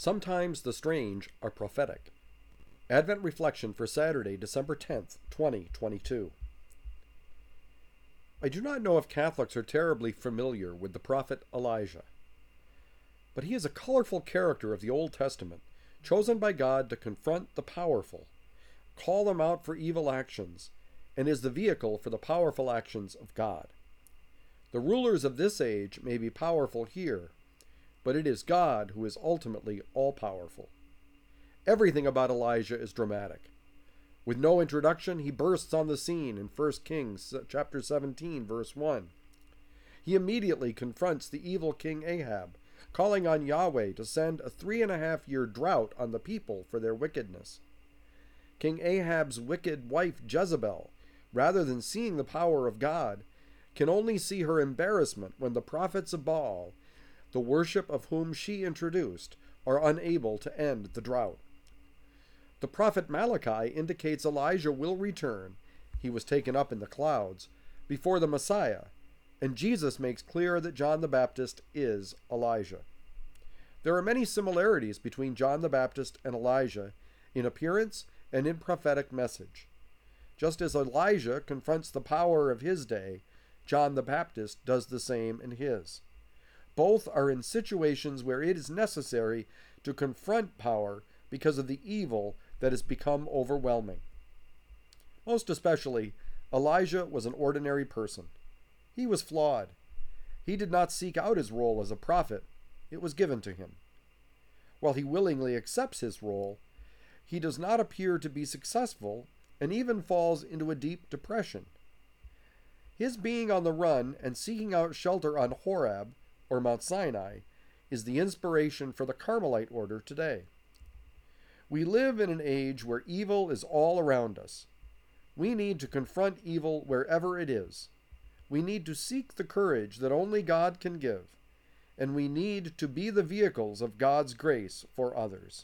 Sometimes the strange are prophetic. Advent Reflection for Saturday, December 10th, 2022. I do not know if Catholics are terribly familiar with the prophet Elijah, but he is a colorful character of the Old Testament, chosen by God to confront the powerful, call them out for evil actions, and is the vehicle for the powerful actions of God. The rulers of this age may be powerful here, but it is God who is ultimately all powerful. Everything about Elijah is dramatic. With no introduction, he bursts on the scene in 1 Kings chapter 17 verse 1. He immediately confronts the evil king Ahab, calling on Yahweh to send a three and a half year drought on the people for their wickedness. King Ahab's wicked wife Jezebel, rather than seeing the power of God, can only see her embarrassment when the prophets of Baal the worship of whom she introduced, are unable to end the drought. The prophet Malachi indicates Elijah will return, he was taken up in the clouds, before the Messiah, and Jesus makes clear that John the Baptist is Elijah. There are many similarities between John the Baptist and Elijah in appearance and in prophetic message. Just as Elijah confronts the power of his day, John the Baptist does the same in his. Both are in situations where it is necessary to confront power because of the evil that has become overwhelming. Most especially, Elijah was an ordinary person. He was flawed. He did not seek out his role as a prophet, it was given to him. While he willingly accepts his role, he does not appear to be successful and even falls into a deep depression. His being on the run and seeking out shelter on Horeb or Mount Sinai, is the inspiration for the Carmelite order today. We live in an age where evil is all around us. We need to confront evil wherever it is. We need to seek the courage that only God can give, and we need to be the vehicles of God's grace for others.